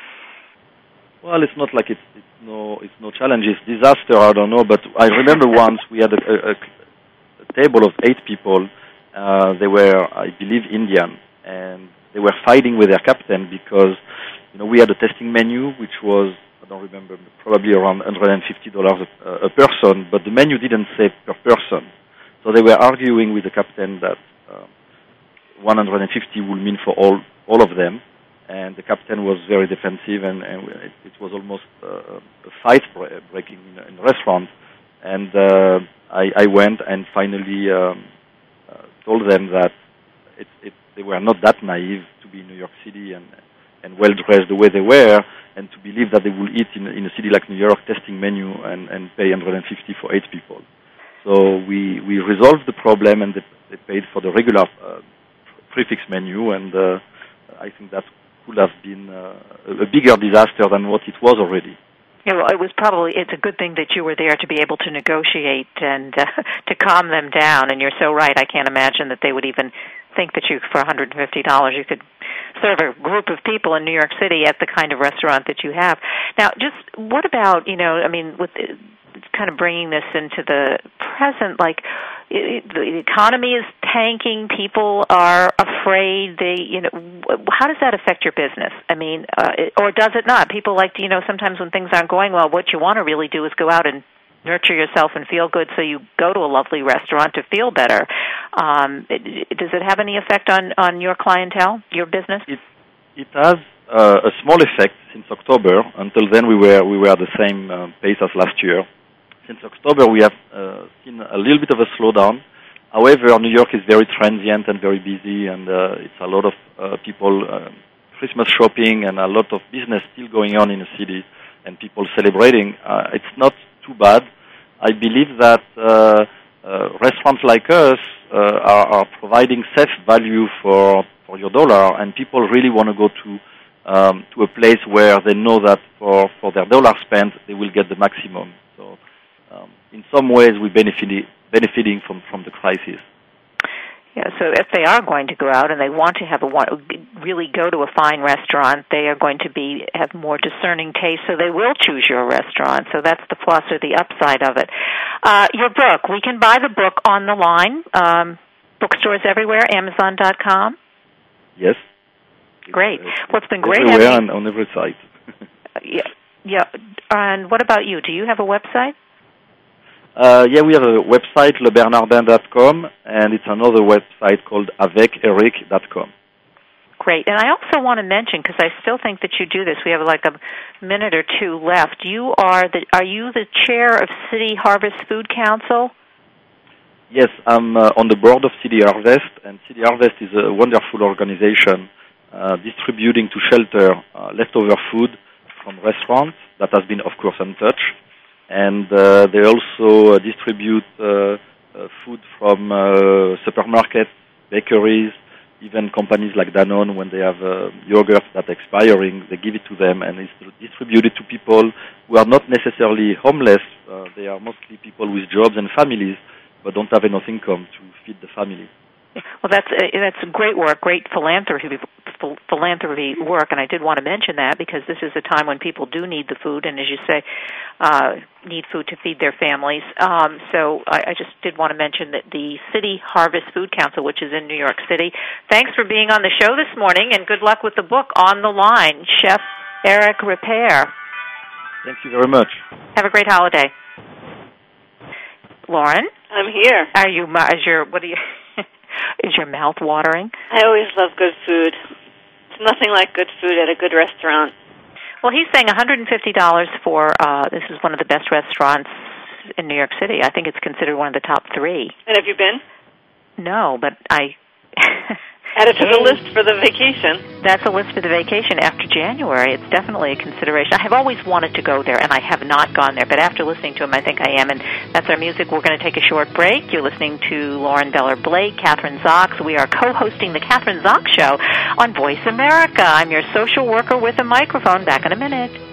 Well, it's not like it's, it's no it's no challenges. Disaster, I don't know, but I remember once we had a, a, a table of eight people. Uh, they were, I believe, Indian, and they were fighting with their captain because you know we had a tasting menu which was I don't remember probably around 150 dollars a, a person, but the menu didn't say per person. So they were arguing with the captain that uh, 150 would mean for all all of them, and the captain was very defensive, and, and it, it was almost uh, a fight breaking in, a restaurant. And uh, I, I went and finally um, uh, told them that it, it, they were not that naive to be in New York City and and well dressed the way they were, and to believe that they will eat in, in a city like New York, testing menu and, and pay 150 for eight people. So we we resolved the problem, and they, they paid for the regular uh, prix fixe menu, and uh, I think that could have been uh, a bigger disaster than what it was already. Yeah, well, it was probably it's a good thing that you were there to be able to negotiate and uh, to calm them down. And you're so right. I can't imagine that they would even think that you for $150 you could serve a group of people in New York City at the kind of restaurant that you have. Now, just what about you know? I mean, with kind of bringing this into the present, like the economy is tanking. People are afraid. They, you know, how does that affect your business? I mean, uh, or does it not? People like to, you know, sometimes when things aren't going well, what you want to really do is go out and nurture yourself and feel good so you go to a lovely restaurant to feel better um it, does it have any effect on on your clientele your business it it has uh, a small effect since october until then we were we were at the same uh, pace as last year since October, we have uh, seen a little bit of a slowdown. However, New York is very transient and very busy, and uh, it's a lot of uh, people uh, Christmas shopping and a lot of business still going on in the city, and people celebrating. Uh, it's not too bad. I believe that uh, uh, restaurants like us uh, are, are providing safe value for for your dollar, and people really want to go to um, to a place where they know that for for their dollar spent, they will get the maximum So, um, in some ways we're benefiting benefiting from from the crisis. Yeah, so if they are going to go out and they want to have a really go to a fine restaurant, they are going to be have more discerning taste, so they will choose your restaurant. So that's the plus or the upside of it. Uh, your book, we can buy the book on the line, um, bookstores everywhere, Amazon.com. Yes. Great. Well, it's been great. Everywhere having... on, on every site. yeah, yeah. And what about you? Do you have a website? Uh, yeah, we have a website, lebernardin.com, and it's another website called aveceric.com. Great. And I also want to mention, because I still think that you do this, we have like a minute or two left. You are the, are you the chair of City Harvest Food Council? Yes, I'm uh, on the board of City Harvest, and City Harvest is a wonderful organization uh, distributing to shelter uh, leftover food from restaurants that has been, of course, untouched and uh, they also uh, distribute uh, food from supermarkets, bakeries, even companies like Danone, when they have uh, yogurt that's expiring, they give it to them and it's distributed to people who are not necessarily homeless. Uh, they are mostly people with jobs and families, but don't have enough income to feed the family. Well, that's uh, that's great work, great philanthropy philanthropy work, and I did want to mention that because this is a time when people do need the food, and as you say, uh, need food to feed their families. Um, so I, I just did want to mention that the City Harvest Food Council, which is in New York City, thanks for being on the show this morning, and good luck with the book on the line, Chef Eric Ripert. Thank you very much. Have a great holiday, Lauren. I'm here. Are you? Is your what do you? Is your mouth watering? I always love good food. It's nothing like good food at a good restaurant. Well, he's saying $150 for uh this is one of the best restaurants in New York City. I think it's considered one of the top 3. And have you been? No, but I Add it to the list for the vacation. That's a list for the vacation after January. It's definitely a consideration. I have always wanted to go there, and I have not gone there. But after listening to him, I think I am. And that's our music. We're going to take a short break. You're listening to Lauren Beller Blake, Kathryn Zox. We are co-hosting the Kathryn Zox Show on Voice America. I'm your social worker with a microphone. Back in a minute.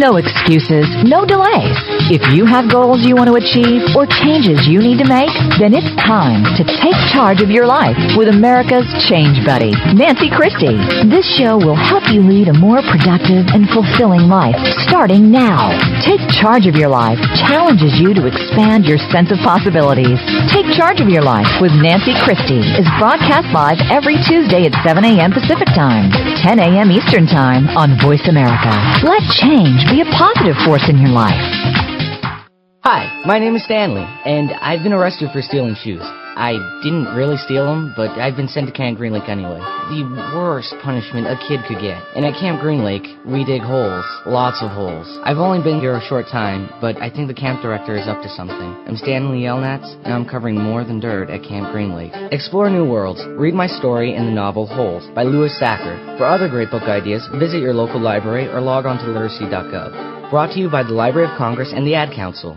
No excuses, no delays. If you have goals you want to achieve or changes you need to make, then it's time to take charge of your life with America's Change Buddy, Nancy Christie. This show will help you lead a more productive and fulfilling life starting now. Take charge of your life challenges you to expand your sense of possibilities. Take charge of your life with Nancy Christie is broadcast live every Tuesday at 7 a.m. Pacific Time, 10 a.m. Eastern Time on Voice America. Let change be a positive force in your life. Hi, my name is Stanley, and I've been arrested for stealing shoes. I didn't really steal them, but I've been sent to Camp Green Lake anyway. The worst punishment a kid could get. And at Camp Green Lake, we dig holes. Lots of holes. I've only been here a short time, but I think the camp director is up to something. I'm Stanley Yelnats, and I'm covering more than dirt at Camp Green Lake. Explore new worlds. Read my story in the novel Holes by Louis Sachar. For other great book ideas, visit your local library or log on to literacy.gov. Brought to you by the Library of Congress and the Ad Council.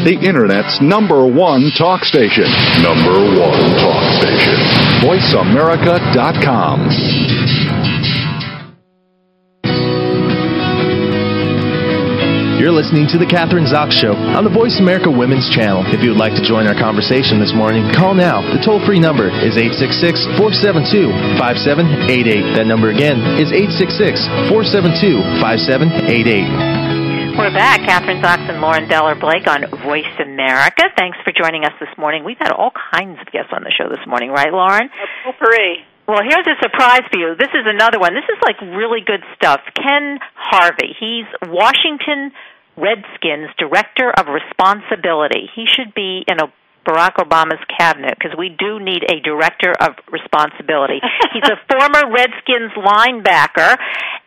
The Internet's number one talk station. Number one talk station. VoiceAmerica.com. You're listening to The Kathryn Zox Show on the Voice America Women's Channel. If you would like to join our conversation this morning, call now. The toll free number is 866 472 5788. That number again is 866 472 5788. We're back. Kathryn Zox and Lauren Deller Blake on Voice America. Thanks for joining us this morning. We've had all kinds of guests on the show this morning, right, Lauren? A potpourri. Well, here's a surprise for you. This is another one. This is like really good stuff. Ken Harvey. He's Washington Redskins Director of Responsibility. He should be in a Barack Obama's cabinet because we do need a director of responsibility. He's a former Redskins linebacker.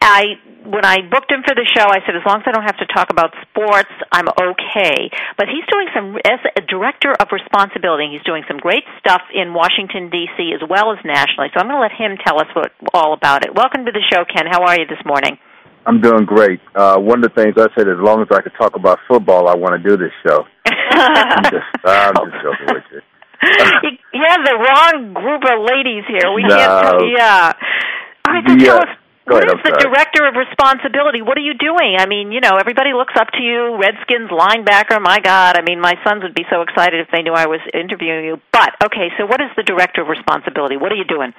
I when I booked him for the show, I said as long as I don't have to talk about sports, I'm okay. But he's doing some as a director of responsibility. He's doing some great stuff in Washington D.C. as well as nationally. So I'm going to let him tell us what all about it. Welcome to the show, Ken. How are you this morning? I'm doing great. Uh, one of the things I said, as long as I could talk about football, I want to do this show. I'm just, I'm just joking with you. you have the wrong group of ladies here. We No. can't. Tell, yeah. All right. So The, tell us. Go What ahead, is I'm the director of responsibility? What are you doing? I mean, you know, everybody looks up to you, Redskins linebacker. My God, I mean, my sons would be so excited if they knew I was interviewing you. But okay, so what is the director of responsibility? What are you doing?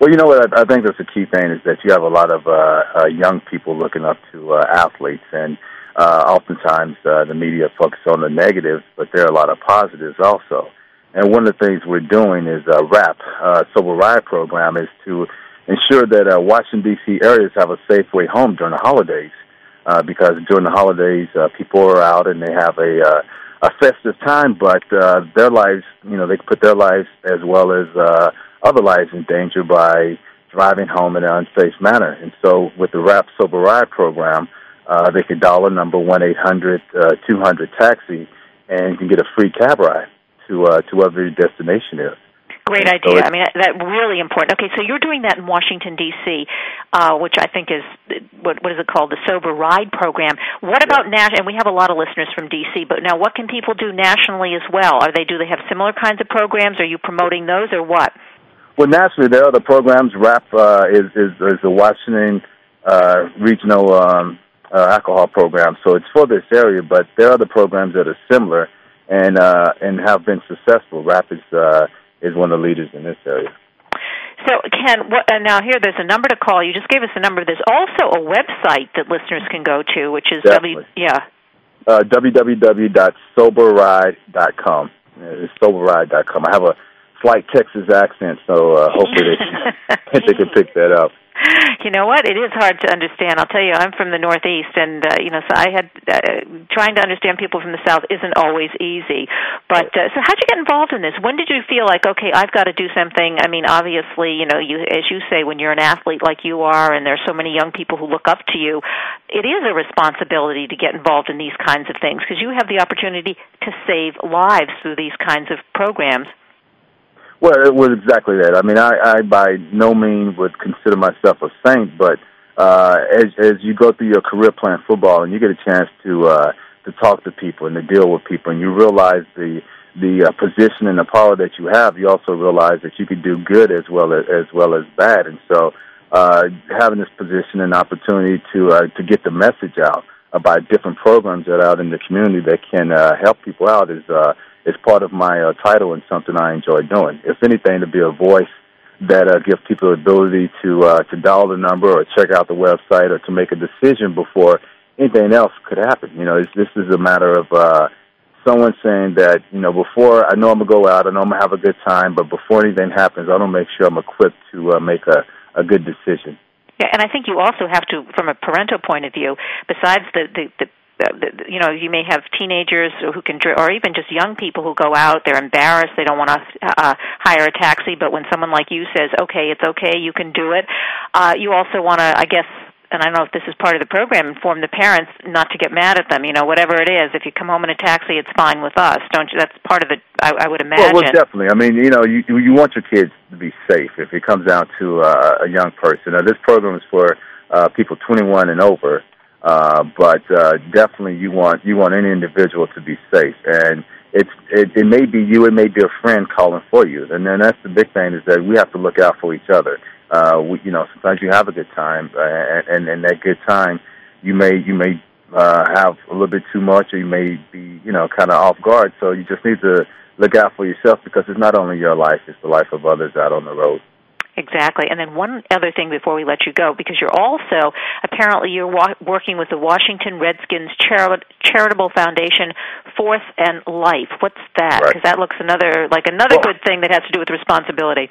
Well, you know what? I, I think that's the key thing is that you have a lot of uh, uh, young people looking up to uh, athletes, and uh, oftentimes uh, the media focus on the negatives, but there are a lot of positives also. And one of the things we're doing is uh, RAP, uh, Sober Ride program, is to ensure that uh, Washington D.C. areas have a safe way home during the holidays, uh, because during the holidays uh, people are out and they have a uh, a festive time, but uh, their lives, you know, they put their lives as well as uh, other lives in danger by driving home in an unsafe manner. And so, with the RAP Sober Ride program, uh, they can dial a number one eight hundred uh, two hundred taxi, and can get a free cab ride to uh, to wherever your destination is. Great idea. I mean, that really important. Okay, so you're doing that in Washington D.C., uh, which I think is what what is it called, the Sober Ride program. What about national? And we have a lot of listeners from D.C., but now what can people do nationally as well? Are they do they have similar kinds of programs? Are you promoting those or what? Well, nationally, there are other programs. RAP uh, is, is is the Washington uh, Regional um, uh, Alcohol Program, so it's for this area. But there are other programs that are similar and uh, and have been successful. RAP is uh, is one of the leaders in this area. So, Ken, what, uh, now here there's a number to call. You just gave us a number. There's also a website that listeners can go to, which is W. Definitely. Yeah. Uh, www.soberride.com. It's soberride.com. I have a slight Texas accent, so uh, hopefully they can, they can pick that up. you know what? It is hard to understand. I'll tell you, I'm from the Northeast, and uh, you know, so I had uh, trying to understand people from the South isn't always easy. But uh, so, how'd you get involved in this? When did you feel like, okay, I've got to do something? I mean, obviously, you know, you as you say, when you're an athlete like you are, and there's so many young people who look up to you, it is a responsibility to get involved in these kinds of things because you have the opportunity to save lives through these kinds of programs. Well, it was exactly that. I mean, I, I by no means would consider myself a saint, but uh, as as you go through your career playing football and you get a chance to uh, to talk to people and to deal with people, and you realize the the uh, position and the power that you have, you also realize that you can do good as well as as well as bad. And so, uh, having this position and opportunity to uh, to get the message out about different programs that are out in the community that can uh, help people out is uh, is part of my uh, title and something I enjoy doing. If anything, to be a voice that uh, gives people the ability to uh, to dial the number or check out the website or to make a decision before anything else could happen. You know, it's, this is a matter of uh, someone saying that you know before I know I'm gonna go out, I know I'm gonna have a good time, but before anything happens, I don't make sure I'm equipped to uh, make a a good decision. And I think you also have to, from a parental point of view, besides the the, the uh, you know you may have teenagers who can or even just young people who go out they're embarrassed they don't want to uh, hire a taxi but when someone like you says okay it's okay you can do it uh you also want to i guess and I don't know if this is part of the program, inform the parents not to get mad at them. You know, whatever it is, if you come home in a taxi, it's fine with us. Don't you? That's part of it. I, I would imagine. Well, well, definitely. I mean, you know, you you want your kids to be safe. If it comes down to uh, a young person, now this program is for uh, people 21 and over. Uh, but uh, definitely, you want you want any individual to be safe, and it's it, it may be you, it may be a friend calling for you, and then that's the big thing is that we have to look out for each other. Uh, we, you know, sometimes you have a good time, uh, and and that good time, you may you may uh, have a little bit too much, or you may be you know kind of off guard. So you just need to look out for yourself because it's not only your life; it's the life of others out on the road. Exactly. And then one other thing before we let you go, because you're also apparently you're wa- working with the Washington Redskins Chari- Charitable Foundation, Fourth and Life. What's that? Because Right. that looks another like another Well- good thing that has to do with responsibility.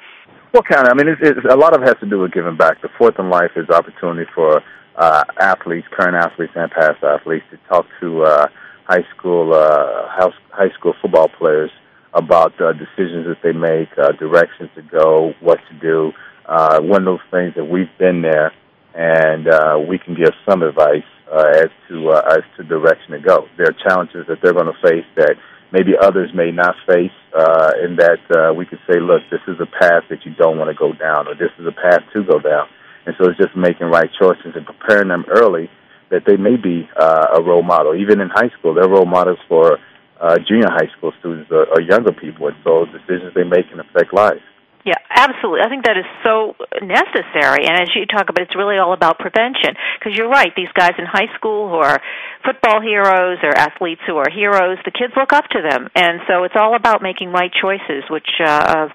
What kind of? I mean, it's, it's, a lot of it has to do with giving back. The fourth in life is opportunity for uh, athletes, current athletes, and past athletes to talk to uh, high school uh, house, high school football players about uh, decisions that they make, uh, directions to go, what to do. Uh, one of those things that we've been there, and uh, we can give some advice uh, as to uh, as to direction to go. There are challenges that they're going to face that maybe others may not face, uh, in that uh, we could say, look, this is a path that you don't want to go down, or this is a path to go down. And so it's just making right choices and preparing them early that they may be uh, a role model. Even in high school, they're role models for uh, junior high school students or, or younger people, and so decisions they make can affect lives. Yeah, absolutely. I think that is so necessary. And as you talk about, it's really all about prevention. Because you're right, these guys in high school who are football heroes or athletes who are heroes, the kids look up to them, and so it's all about making right choices. Which, uh,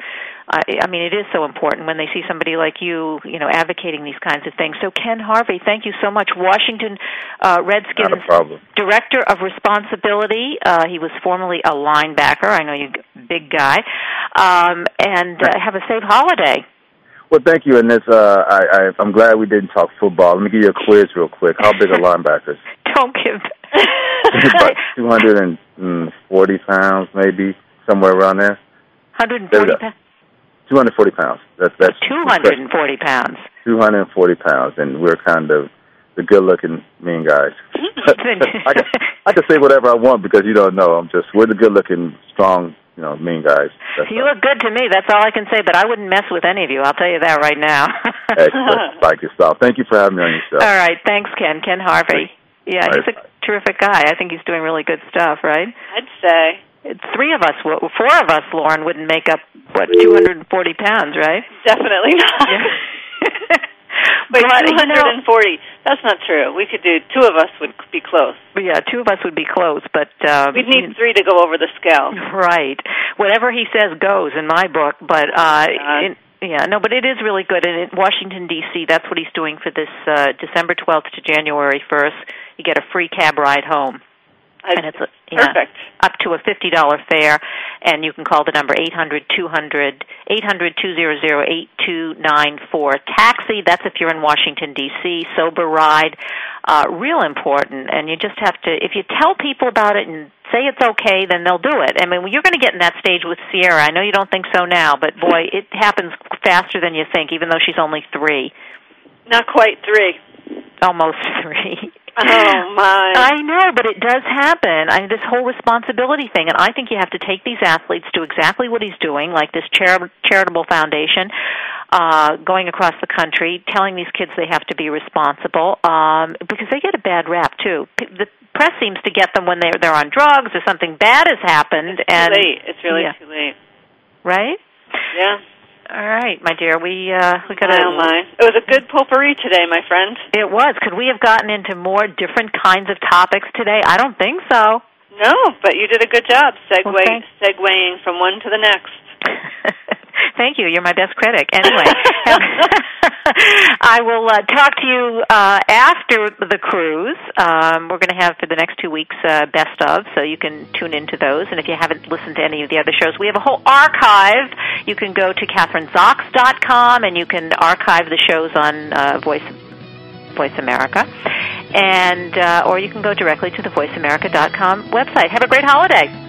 I, I mean, it is so important when they see somebody like you, you know, advocating these kinds of things. So, Ken Harvey, thank you so much. Washington uh, Redskins Not a problem. Director of Responsibility. Uh, he was formerly a linebacker. I know you, big guy. Um, and uh, have a safe holiday. Well, thank you. And this, uh, I, I, I'm glad we didn't talk football. Let me give you a quiz real quick. How big are linebackers? Don't give. About 240 pounds, maybe somewhere around there. 140 There we go. pounds. 240 pounds. That's that's 240 pounds. 240 pounds, and we're kind of the good-looking mean guys. I can, I can say whatever I want because you don't know. I'm just we're the good-looking, strong, you know, mean guys. That's You look good to me. That's all I can say. But I wouldn't mess with any of you. I'll tell you that right now. excellent. like yourself. Thank you for having me on your show. all right. Thanks, Ken. Ken Harvey. Yeah, All he's a terrific guy. I think he's doing really good stuff. Right? I'd say. Three of us, four of us, Lauren, wouldn't make up what 240 pounds, right? Definitely not. Wait, But, you know- 240. That's not true. We could do, two of us would be close. Yeah, two of us would be close, but um, We'd need three to go over the scale. Right. Whatever he says goes in my book, but uh in, yeah, no, but it is really good. And in Washington D.C., that's what he's doing for this uh December 12th to January 1st. You get a free cab ride home. And it's a, yeah, up to a fifty dollar fare, and you can call the number eight hundred two hundred eight hundred two zero zero eight two nine four. Taxi. That's if you're in Washington D.C. Sober ride, uh, real important, and you just have to. If you tell people about it and say it's okay, then they'll do it. I mean, you're going to get in that stage with Sierra. I know you don't think so now, but boy, it happens faster than you think, even though she's only three. Not quite three. Almost three. Oh my! I know, but it does happen. I mean, this whole responsibility thing, and I think you have to take these athletes do exactly what he's doing, like this chari- charitable foundation, uh, going across the country, telling these kids they have to be responsible, um, because they get a bad rap too. P- The press seems to get them when they're they're on drugs or something bad has happened, It's and late. It's really yeah. too late. right. Yeah. All right, my dear. We uh, we got oh my. It was a good potpourri today, my friend. It was. Could we have gotten into more different kinds of topics today? I don't think so. No, but you did a good job segue, Okay. segueing from one to the next. Thank you. You're my best critic. Anyway, I will uh, talk to you uh, after the cruise. Um, we're going to have for the next two weeks uh, best of, so you can tune into those. And if you haven't listened to any of the other shows, we have a whole archive. You can go to kathrynzox.com and you can archive the shows on uh, Voice Voice America, and uh, or you can go directly to the VoiceAmerica.com website. Have a great holiday.